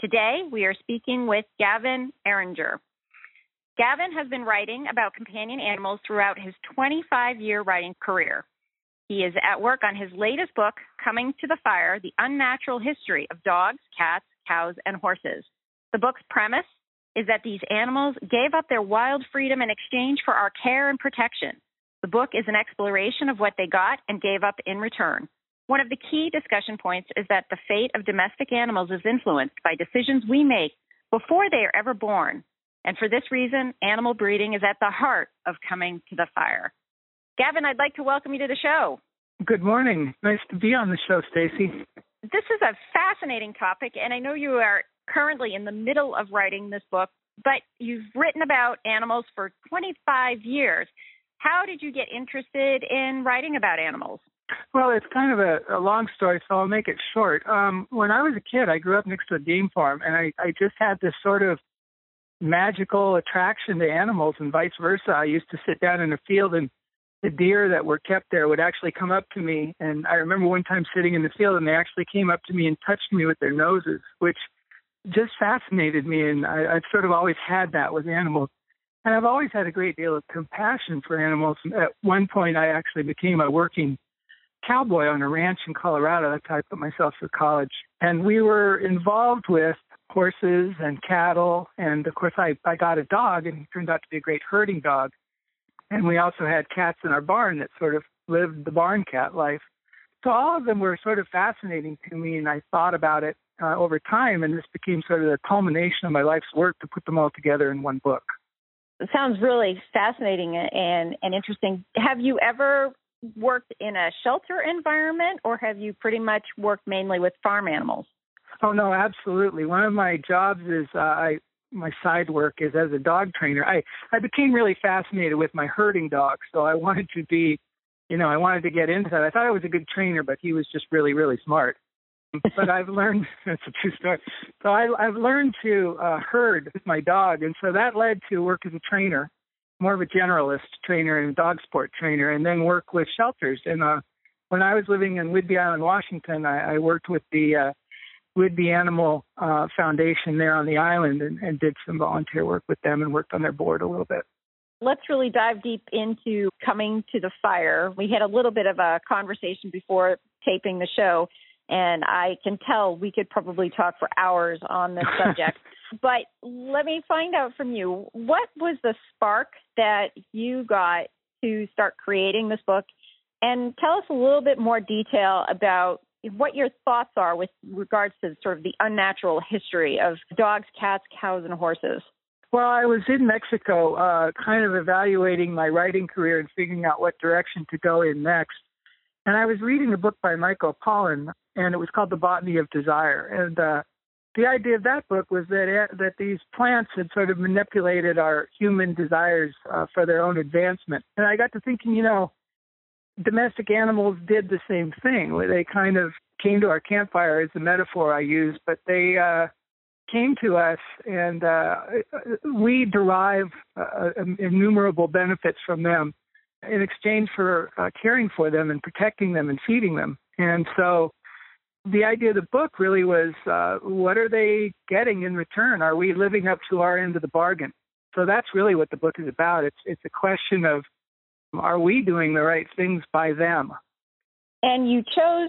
Today, we are speaking with Gavin Ehringer. Gavin has been writing about companion animals throughout his 25 year writing career. He is at work on his latest book, Coming to the Fire The Unnatural History of Dogs, Cats, Cows, and Horses. The book's premise is that these animals gave up their wild freedom in exchange for our care and protection. The book is an exploration of what they got and gave up in return. One of the key discussion points is that the fate of domestic animals is influenced by decisions we make before they are ever born. And for this reason, animal breeding is at the heart of coming to the fire. Gavin, I'd like to welcome you to the show. Good morning. Nice to be on the show, Stacy. This is a fascinating topic, and I know you are currently in the middle of writing this book, but you've written about animals for 25 years. How did you get interested in writing about animals? Well, it's kind of a, a long story, so I'll make it short. Um, when I was a kid, I grew up next to a game farm, and I, I just had this sort of magical attraction to animals, and vice versa. I used to sit down in a field, and the deer that were kept there would actually come up to me. And I remember one time sitting in the field, and they actually came up to me and touched me with their noses, which just fascinated me. And I, I've sort of always had that with animals. And I've always had a great deal of compassion for animals. At one point, I actually became a working cowboy on a ranch in Colorado. That's how I put myself through college. And we were involved with horses and cattle. And of course, I, I got a dog, and he turned out to be a great herding dog. And we also had cats in our barn that sort of lived the barn cat life. So all of them were sort of fascinating to me, and I thought about it uh, over time, and this became sort of the culmination of my life's work to put them all together in one book. It sounds really fascinating and, and interesting. Have you ever worked in a shelter environment, or have you pretty much worked mainly with farm animals? Oh no, absolutely. One of my jobs is uh, I my side work is as a dog trainer. I I became really fascinated with my herding dogs, so I wanted to be, you know, I wanted to get into that. I thought I was a good trainer, but he was just really really smart. but I've learned that's a true story. So I, I've learned to uh, herd my dog, and so that led to work as a trainer, more of a generalist trainer and dog sport trainer, and then work with shelters. And uh, when I was living in Whidbey Island, Washington, I, I worked with the uh, Whidbey Animal uh, Foundation there on the island and, and did some volunteer work with them and worked on their board a little bit. Let's really dive deep into coming to the fire. We had a little bit of a conversation before taping the show, and I can tell we could probably talk for hours on this subject. but let me find out from you what was the spark that you got to start creating this book? And tell us a little bit more detail about what your thoughts are with regards to sort of the unnatural history of dogs, cats, cows, and horses. Well, I was in Mexico, uh, kind of evaluating my writing career and figuring out what direction to go in next. And I was reading a book by Michael Pollan, and it was called The Botany of Desire. And uh, the idea of that book was that that these plants had sort of manipulated our human desires uh, for their own advancement. And I got to thinking, you know, domestic animals did the same thing. Where they kind of came to our campfire is the metaphor I use, but they uh, came to us, and uh, we derive uh, innumerable benefits from them in exchange for uh, caring for them and protecting them and feeding them. And so the idea of the book really was uh, what are they getting in return? Are we living up to our end of the bargain? So that's really what the book is about. It's it's a question of are we doing the right things by them? And you chose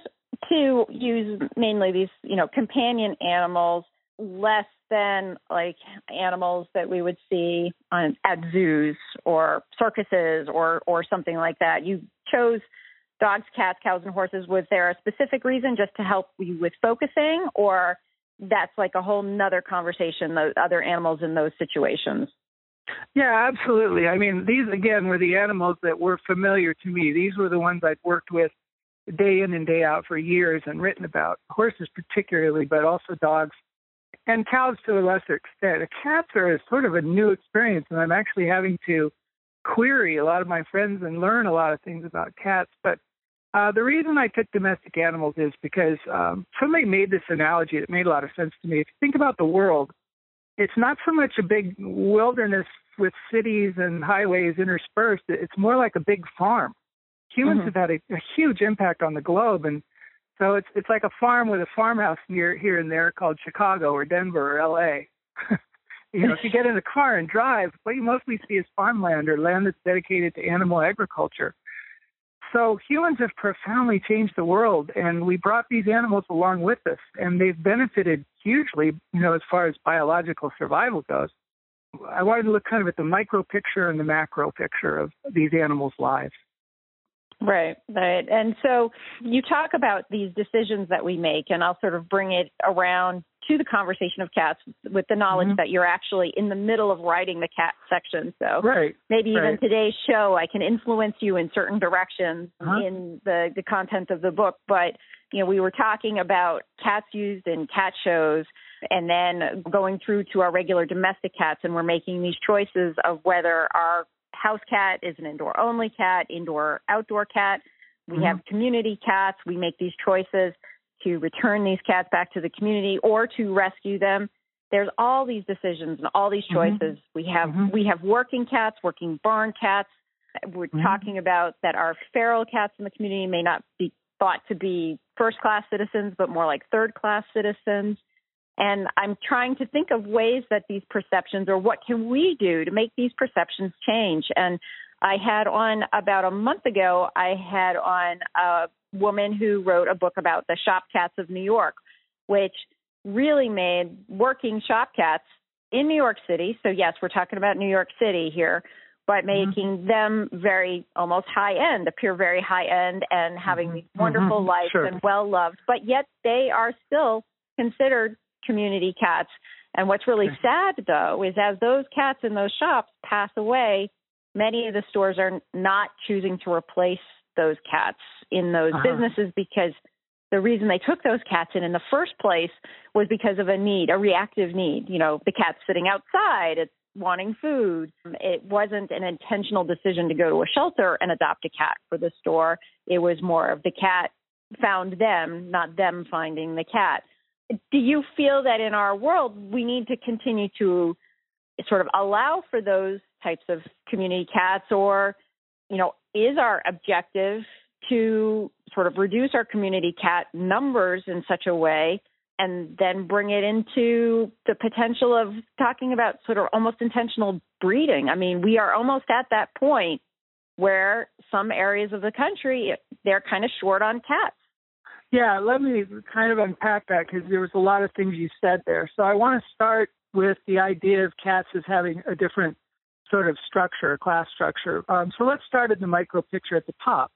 to use mainly these, you know, companion animals less than like animals that we would see on at zoos or circuses or or something like that. You chose dogs, cats, cows, and horses. Was there a specific reason just to help you with focusing, or that's like a whole nother conversation? The other animals in those situations. Yeah, absolutely. I mean, these again were the animals that were familiar to me. These were the ones I'd worked with day in and day out for years and written about horses particularly, but also dogs, and cows to a lesser extent. Cats are sort of a new experience, and I'm actually having to query a lot of my friends and learn a lot of things about cats. But uh, the reason I took domestic animals is because um, somebody made this analogy that made a lot of sense to me. If you think about the world, it's not so much a big wilderness with cities and highways interspersed. It's more like a big farm. Humans mm-hmm. have had a, a huge impact on the globe, and so it's it's like a farm with a farmhouse near here and there called Chicago or Denver or L.A. you know, if you get in a car and drive, what you mostly see is farmland or land that's dedicated to animal agriculture. So humans have profoundly changed the world, and we brought these animals along with us, and they've benefited hugely, you know, as far as biological survival goes. I wanted to look kind of at the micro picture and the macro picture of these animals' lives. Right, right. And so you talk about these decisions that we make, and I'll sort of bring it around to the conversation of cats with the knowledge mm-hmm. that you're actually in the middle of writing the cat section. So right, maybe right. even today's show, I can influence you in certain directions uh-huh. in the, the content of the book. But, you know, we were talking about cats used in cat shows and then going through to our regular domestic cats, and we're making these choices of whether our house cat is an indoor only cat, indoor outdoor cat. We mm-hmm. have community cats. We make these choices to return these cats back to the community or to rescue them. There's all these decisions and all these mm-hmm. choices. Mm-hmm. We have mm-hmm. we have working cats, working barn cats. We're mm-hmm. talking about that our feral cats in the community may not be thought to be first class citizens, but more like third class citizens. And I'm trying to think of ways that these perceptions or what can we do to make these perceptions change. And I had on about a month ago, I had on a woman who wrote a book about the shop cats of New York, which really made working shop cats in New York City. So, yes, we're talking about New York City here, but mm-hmm. making mm-hmm. them very almost high end, appear very high end and having mm-hmm. these wonderful mm-hmm. lives sure. and well loved, but yet they are still considered community cats. And what's really sad, though, is as those cats in those shops pass away, many of the stores are not choosing to replace those cats in those uh-huh. businesses because the reason they took those cats in in the first place was because of a need, a reactive need. You know, the cat's sitting outside, it's wanting food. It wasn't an intentional decision to go to a shelter and adopt a cat for the store. It was more of the cat found them, not them finding the cat. Do you feel that in our world we need to continue to sort of allow for those types of community cats or you know is our objective to sort of reduce our community cat numbers in such a way and then bring it into the potential of talking about sort of almost intentional breeding. I mean, we are almost at that point where some areas of the country they're kind of short on cats. Yeah, let me kind of unpack that because there was a lot of things you said there. So I want to start with the idea of cats as having a different sort of structure, class structure. Um, so let's start at the micro picture at the top.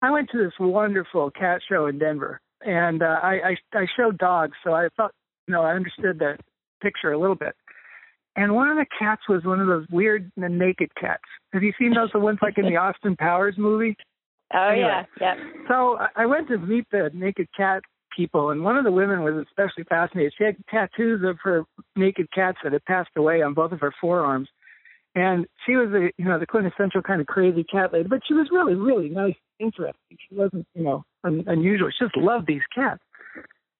I went to this wonderful cat show in Denver, and uh, I, I I showed dogs, so I thought you know I understood that picture a little bit. And one of the cats was one of those weird naked cats. Have you seen those? The ones like in the Austin Powers movie? Oh anyway, yeah, yeah. So I went to meet the naked cat people, and one of the women was especially fascinated. She had tattoos of her naked cats that had passed away on both of her forearms, and she was a you know the quintessential kind of crazy cat lady, but she was really really nice, interesting. She wasn't you know un- unusual. She just loved these cats.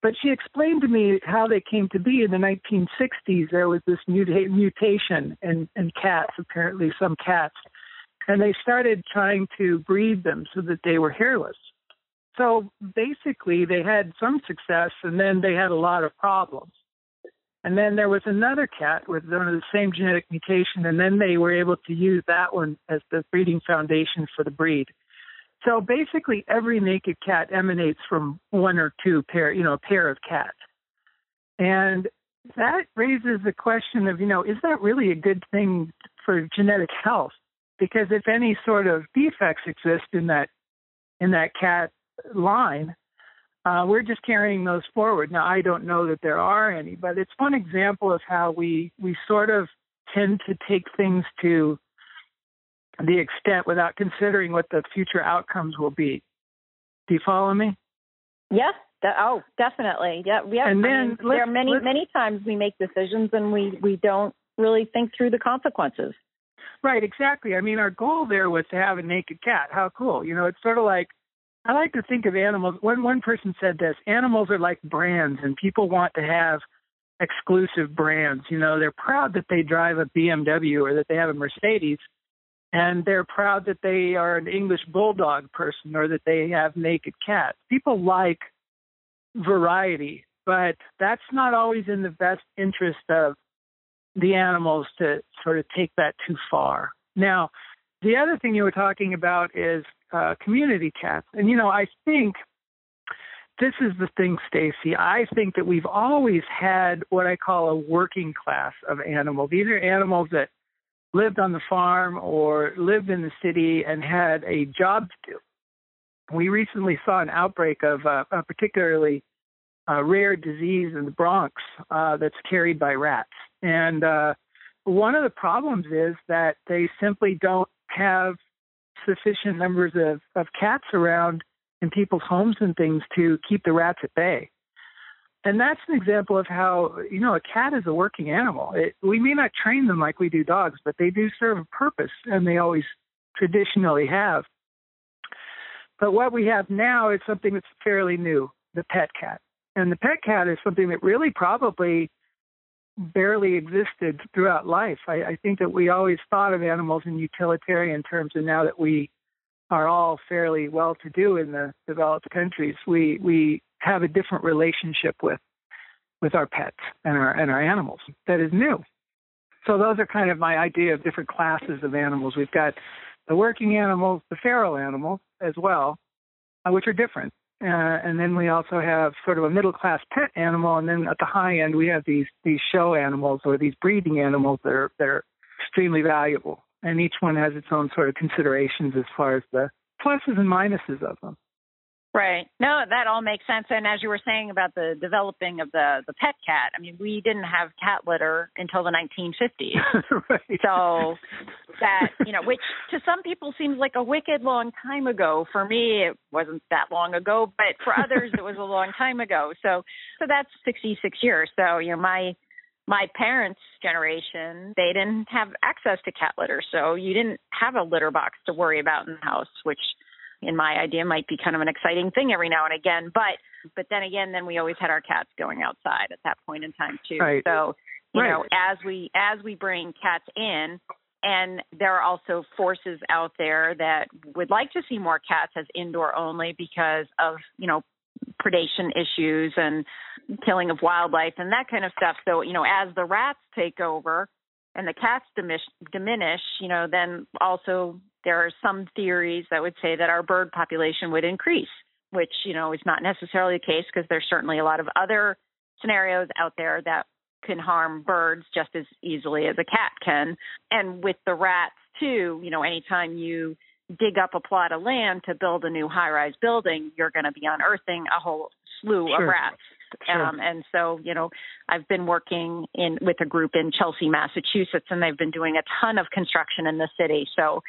But she explained to me how they came to be in the 1960s. There was this muta- mutation in, in cats, apparently some cats, and they started trying to breed them so that they were hairless. So basically, they had some success, and then they had a lot of problems. And then there was another cat with one of the same genetic mutation, and then they were able to use that one as the breeding foundation for the breed. So basically, every naked cat emanates from one or two pair, you know, a pair of cats. And that raises the question of, you know, is that really a good thing for genetic health? Because if any sort of defects exist in that in that cat line, uh, we're just carrying those forward. Now, I don't know that there are any, but it's one example of how we we sort of tend to take things to the extent without considering what the future outcomes will be. Do you follow me? Yeah, De- oh, definitely. Yeah, yeah. And then I mean, there are many many times we make decisions and we we don't really think through the consequences. Right, exactly. I mean, our goal there was to have a naked cat. How cool. You know, it's sort of like I like to think of animals. One one person said this: animals are like brands, and people want to have exclusive brands. You know, they're proud that they drive a BMW or that they have a Mercedes, and they're proud that they are an English bulldog person or that they have naked cats. People like variety, but that's not always in the best interest of the animals to sort of take that too far. Now, the other thing you were talking about is uh, community cats, and you know, I think this is the thing, Stacy. I think that we've always had what I call a working class of animals. These are animals that lived on the farm or lived in the city and had a job to do. We recently saw an outbreak of uh, a particularly uh, rare disease in the Bronx uh, that's carried by rats. And uh, one of the problems is that they simply don't have sufficient numbers of, of cats around in people's homes and things to keep the rats at bay. And that's an example of how, you know, a cat is a working animal. It, we may not train them like we do dogs, but they do serve a purpose, and they always traditionally have. But what we have now is something that's fairly new the pet cat. And the pet cat is something that really probably barely existed throughout life. I, I think that we always thought of animals in utilitarian terms, and now that we are all fairly well to do in the developed countries, we we have a different relationship with with our pets and our and our animals that is new. So those are kind of my idea of different classes of animals. We've got the working animals, the feral animals as well, uh, which are different. Uh, and then we also have sort of a middle class pet animal, and then at the high end we have these these show animals or these breeding animals that are that are extremely valuable and each one has its own sort of considerations as far as the pluses and minuses of them. Right. No, that all makes sense. And as you were saying about the developing of the the pet cat, I mean, we didn't have cat litter until the 1950s. right. So that you know, which to some people seems like a wicked long time ago. For me, it wasn't that long ago, but for others, it was a long time ago. So, so that's 66 years. So you know, my my parents' generation, they didn't have access to cat litter, so you didn't have a litter box to worry about in the house, which in my idea might be kind of an exciting thing every now and again. But but then again, then we always had our cats going outside at that point in time too. Right. So you right. know, as we as we bring cats in, and there are also forces out there that would like to see more cats as indoor only because of you know predation issues and killing of wildlife and that kind of stuff. So, you know, as the rats take over and the cats diminish, diminish, you know, then also there are some theories that would say that our bird population would increase, which, you know, is not necessarily the case because there's certainly a lot of other scenarios out there that can harm birds just as easily as a cat can. And with the rats too, you know, anytime you dig up a plot of land to build a new high rise building, you're going to be unearthing a whole slew sure. of rats. Sure. Um, and so, you know, I've been working in with a group in Chelsea, Massachusetts, and they've been doing a ton of construction in the city. So,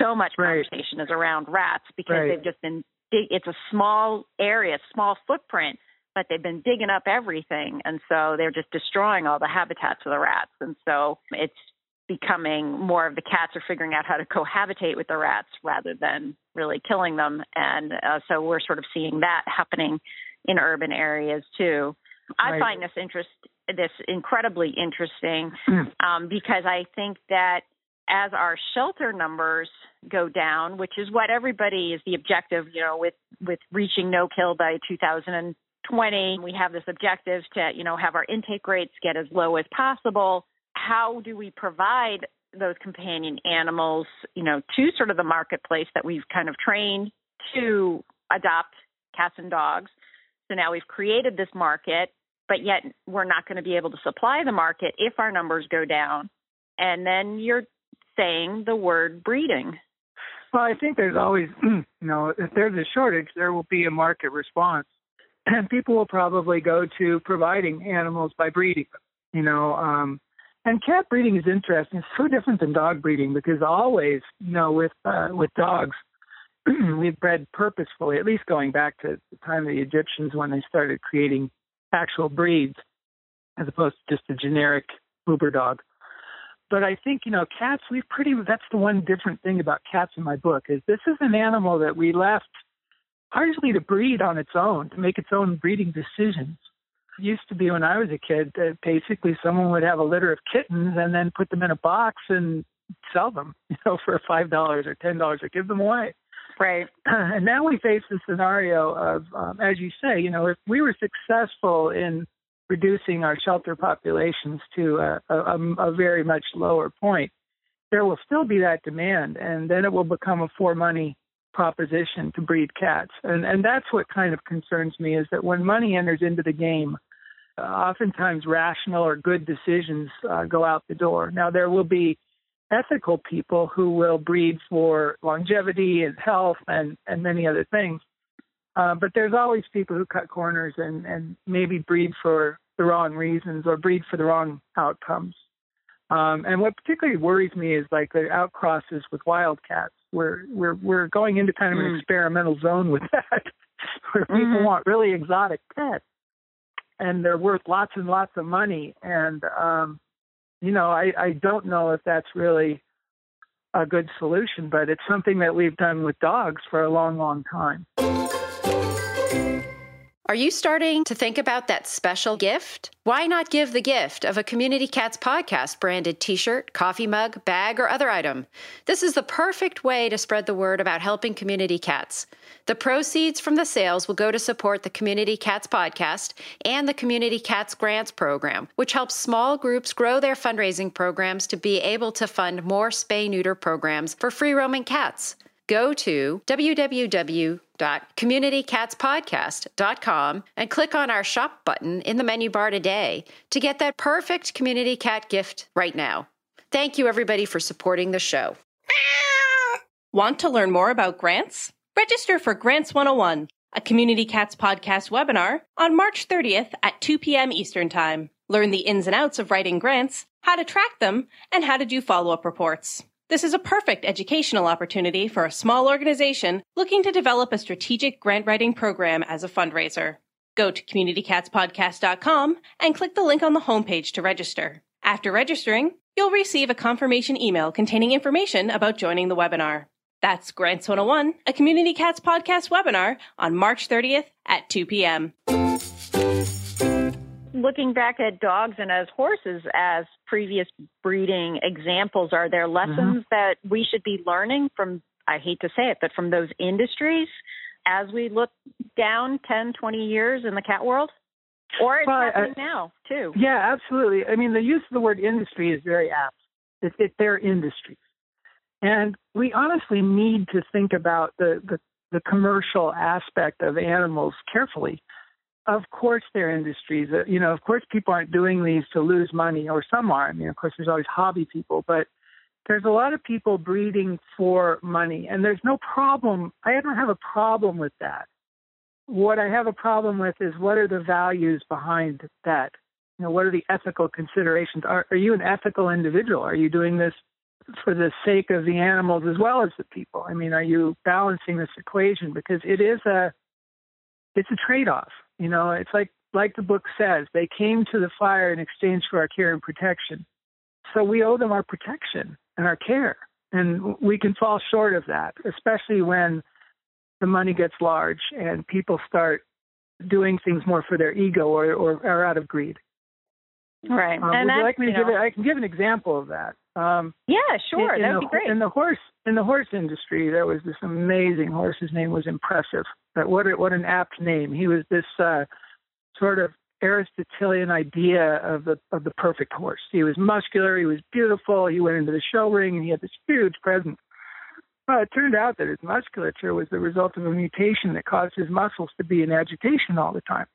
so much right. conversation is around rats because right. they've just been. Dig- it's a small area, small footprint, but they've been digging up everything, and so they're just destroying all the habitats of the rats. And so, it's becoming more of the cats are figuring out how to cohabitate with the rats rather than really killing them. And uh, so we're sort of seeing that happening in urban areas too. I find this interest this incredibly interesting Mm. um, because I think that as our shelter numbers go down, which is what everybody is the objective, you know, with with reaching no kill by 2020, we have this objective to you know have our intake rates get as low as possible. How do we provide those companion animals, you know, to sort of the marketplace that we've kind of trained to adopt cats and dogs? So now we've created this market, but yet we're not going to be able to supply the market if our numbers go down. And then you're saying the word breeding. Well, I think there's always, you know, if there's a shortage, there will be a market response. And people will probably go to providing animals by breeding you know. Um, and cat breeding is interesting. It's so different than dog breeding because always, you know, with uh, with dogs, we've bred purposefully, at least going back to the time of the Egyptians when they started creating actual breeds as opposed to just a generic Uber dog. But I think, you know, cats, we've pretty, that's the one different thing about cats in my book is this is an animal that we left largely to breed on its own, to make its own breeding decisions. It used to be when I was a kid that basically someone would have a litter of kittens and then put them in a box and sell them, you know, for five dollars or ten dollars or give them away. Right. And now we face the scenario of, um, as you say, you know, if we were successful in reducing our shelter populations to a, a, a very much lower point, there will still be that demand, and then it will become a for money proposition to breed cats. And and that's what kind of concerns me is that when money enters into the game, uh, oftentimes rational or good decisions uh, go out the door. Now there will be ethical people who will breed for longevity and health and and many other things. Uh, but there's always people who cut corners and and maybe breed for the wrong reasons or breed for the wrong outcomes. Um, and what particularly worries me is like the outcrosses with wildcats. We're we're we're going into kind of an mm. experimental zone with that, where people mm-hmm. want really exotic pets, and they're worth lots and lots of money. And um, you know, I I don't know if that's really a good solution, but it's something that we've done with dogs for a long, long time. Are you starting to think about that special gift? Why not give the gift of a Community Cats podcast branded t shirt, coffee mug, bag, or other item? This is the perfect way to spread the word about helping community cats. The proceeds from the sales will go to support the Community Cats podcast and the Community Cats Grants program, which helps small groups grow their fundraising programs to be able to fund more spay neuter programs for free roaming cats go to www.communitycatspodcast.com and click on our shop button in the menu bar today to get that perfect community cat gift right now. Thank you, everybody, for supporting the show. Want to learn more about grants? Register for Grants 101, a Community Cats podcast webinar on March 30th at 2 p.m. Eastern Time. Learn the ins and outs of writing grants, how to track them, and how to do follow up reports. This is a perfect educational opportunity for a small organization looking to develop a strategic grant writing program as a fundraiser. Go to communitycatspodcast.com and click the link on the homepage to register. After registering, you'll receive a confirmation email containing information about joining the webinar. That's Grants 101, a Community Cats podcast webinar on March 30th at 2 p.m looking back at dogs and as horses as previous breeding examples, are there mm-hmm. lessons mm-hmm. that we should be learning from, I hate to say it, but from those industries as we look down 10, 20 years in the cat world? Or it's well, happening uh, now, too. Yeah, absolutely. I mean, the use of the word industry is very apt. It, it, they're industries. And we honestly need to think about the, the, the commercial aspect of animals carefully of course there are industries that you know of course people aren't doing these to lose money or some are. I mean of course there's always hobby people but there's a lot of people breeding for money and there's no problem i don't have a problem with that. What i have a problem with is what are the values behind that? You know what are the ethical considerations? Are, are you an ethical individual? Are you doing this for the sake of the animals as well as the people? I mean are you balancing this equation? Because it is a it's a trade off you know, it's like like the book says, they came to the fire in exchange for our care and protection. So we owe them our protection and our care. And we can fall short of that, especially when the money gets large and people start doing things more for their ego or, or, or out of greed. Right. Um, and would you like me to give it? I can give an example of that. Um, yeah, sure. In, in That'd the, be great. In the horse in the horse industry, there was this amazing horse. His name was Impressive. But what a, what an apt name. He was this uh, sort of Aristotelian idea of the of the perfect horse. He was muscular. He was beautiful. He went into the show ring and he had this huge presence. Well, it turned out that his musculature was the result of a mutation that caused his muscles to be in agitation all the time.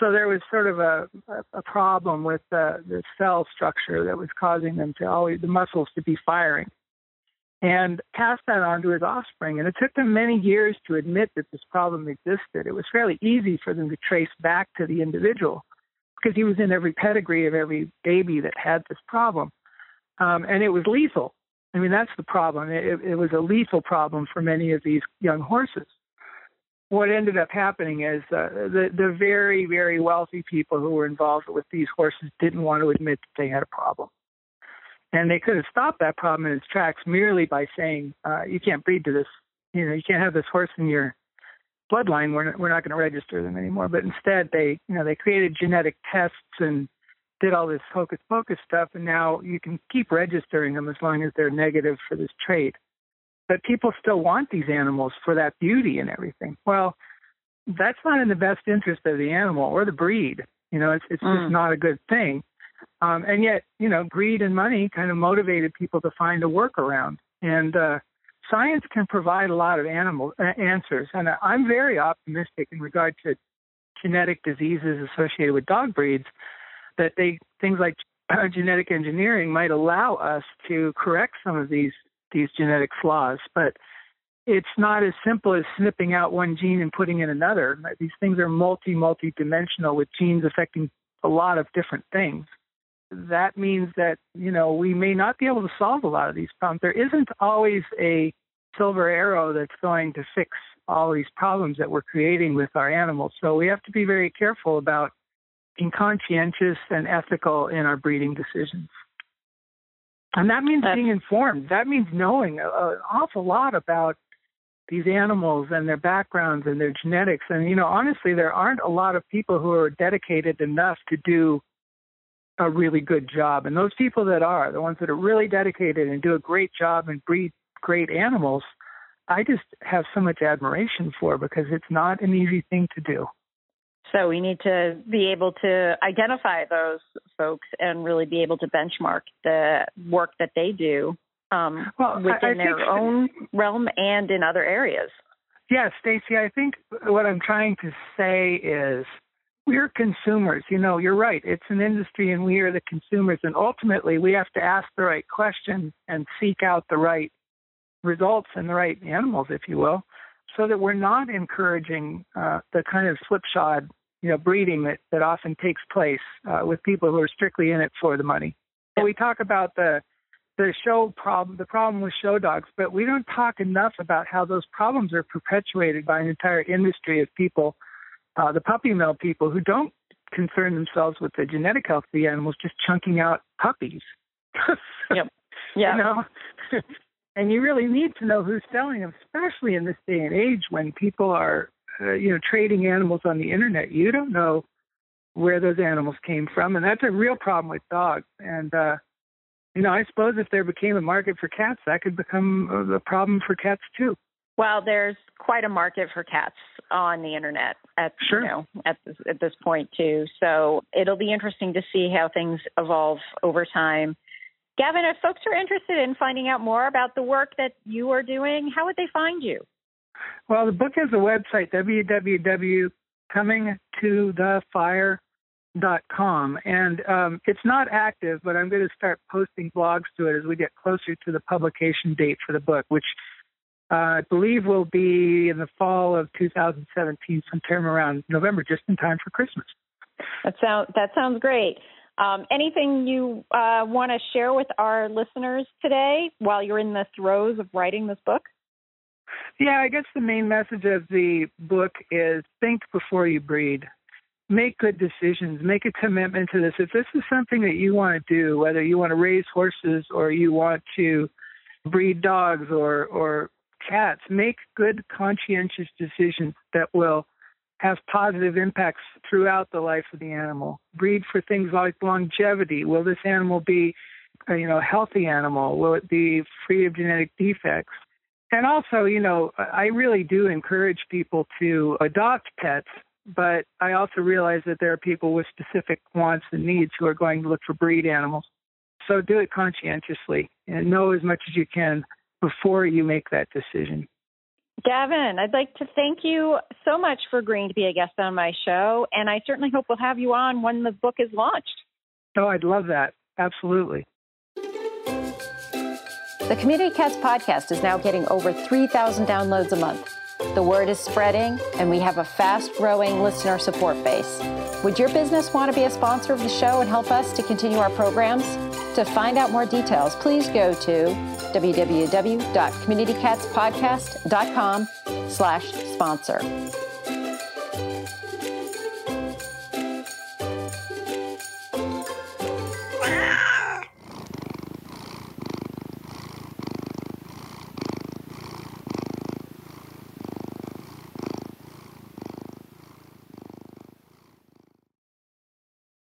So there was sort of a, a problem with the, the cell structure that was causing them to always the muscles to be firing, and passed that on to his offspring. And it took them many years to admit that this problem existed. It was fairly easy for them to trace back to the individual because he was in every pedigree of every baby that had this problem, um, and it was lethal. I mean, that's the problem. It, it was a lethal problem for many of these young horses. What ended up happening is uh, the the very very wealthy people who were involved with these horses didn't want to admit that they had a problem, and they could have stopped that problem in its tracks merely by saying, uh, "You can't breed to this. You know, you can't have this horse in your bloodline. We're not, we're not going to register them anymore." But instead, they you know they created genetic tests and did all this hocus pocus stuff, and now you can keep registering them as long as they're negative for this trait. But people still want these animals for that beauty and everything. Well, that's not in the best interest of the animal or the breed. You know, it's it's mm. just not a good thing. Um, and yet, you know, greed and money kind of motivated people to find a workaround. And uh, science can provide a lot of animal uh, answers. And I'm very optimistic in regard to genetic diseases associated with dog breeds that they things like genetic engineering might allow us to correct some of these these genetic flaws, but it's not as simple as snipping out one gene and putting in another. These things are multi multi dimensional with genes affecting a lot of different things. That means that you know we may not be able to solve a lot of these problems. There isn't always a silver arrow that's going to fix all these problems that we're creating with our animals. So we have to be very careful about being conscientious and ethical in our breeding decisions. And that means That's, being informed. That means knowing a, an awful lot about these animals and their backgrounds and their genetics. And, you know, honestly, there aren't a lot of people who are dedicated enough to do a really good job. And those people that are, the ones that are really dedicated and do a great job and breed great animals, I just have so much admiration for because it's not an easy thing to do. So we need to be able to identify those folks and really be able to benchmark the work that they do um, well, within I, I their own realm and in other areas. Yes, Stacy, I think what I'm trying to say is we're consumers. You know, you're right. It's an industry and we are the consumers. And ultimately, we have to ask the right question and seek out the right results and the right animals, if you will, so that we're not encouraging uh, the kind of slipshod you know, breeding that, that often takes place uh, with people who are strictly in it for the money. So we talk about the the show problem, the problem with show dogs, but we don't talk enough about how those problems are perpetuated by an entire industry of people, uh, the puppy mill people who don't concern themselves with the genetic health of the animals, just chunking out puppies. yep. Yeah. You know? and you really need to know who's selling them, especially in this day and age when people are uh, you know trading animals on the internet. You don't know where those animals came from and that's a real problem with dogs. And uh you know i suppose if there became a market for cats that could become a problem for cats too. Well there's quite a market for cats on the internet at sure. you know at this, at this point too. So it'll be interesting to see how things evolve over time. Gavin, if folks are interested in finding out more about the work that you are doing, how would they find you? Well, the book has a website, www.comingtothefire.com, and um, it's not active, but I'm going to start posting blogs to it as we get closer to the publication date for the book, which uh, I believe will be in the fall of 2017, sometime around November, just in time for Christmas. That sounds that sounds great. Um, anything you uh, want to share with our listeners today while you're in the throes of writing this book? Yeah, I guess the main message of the book is think before you breed. Make good decisions. Make a commitment to this. If this is something that you want to do, whether you want to raise horses or you want to breed dogs or or cats, make good conscientious decisions that will have positive impacts throughout the life of the animal. Breed for things like longevity. Will this animal be you know, a healthy animal? Will it be free of genetic defects? And also, you know, I really do encourage people to adopt pets, but I also realize that there are people with specific wants and needs who are going to look for breed animals. So do it conscientiously and know as much as you can before you make that decision. Gavin, I'd like to thank you so much for agreeing to be a guest on my show, and I certainly hope we'll have you on when the book is launched. Oh, I'd love that. Absolutely. The Community Cats podcast is now getting over 3,000 downloads a month. The word is spreading, and we have a fast growing listener support base. Would your business want to be a sponsor of the show and help us to continue our programs? To find out more details, please go to www.communitycatspodcast.com slash sponsor.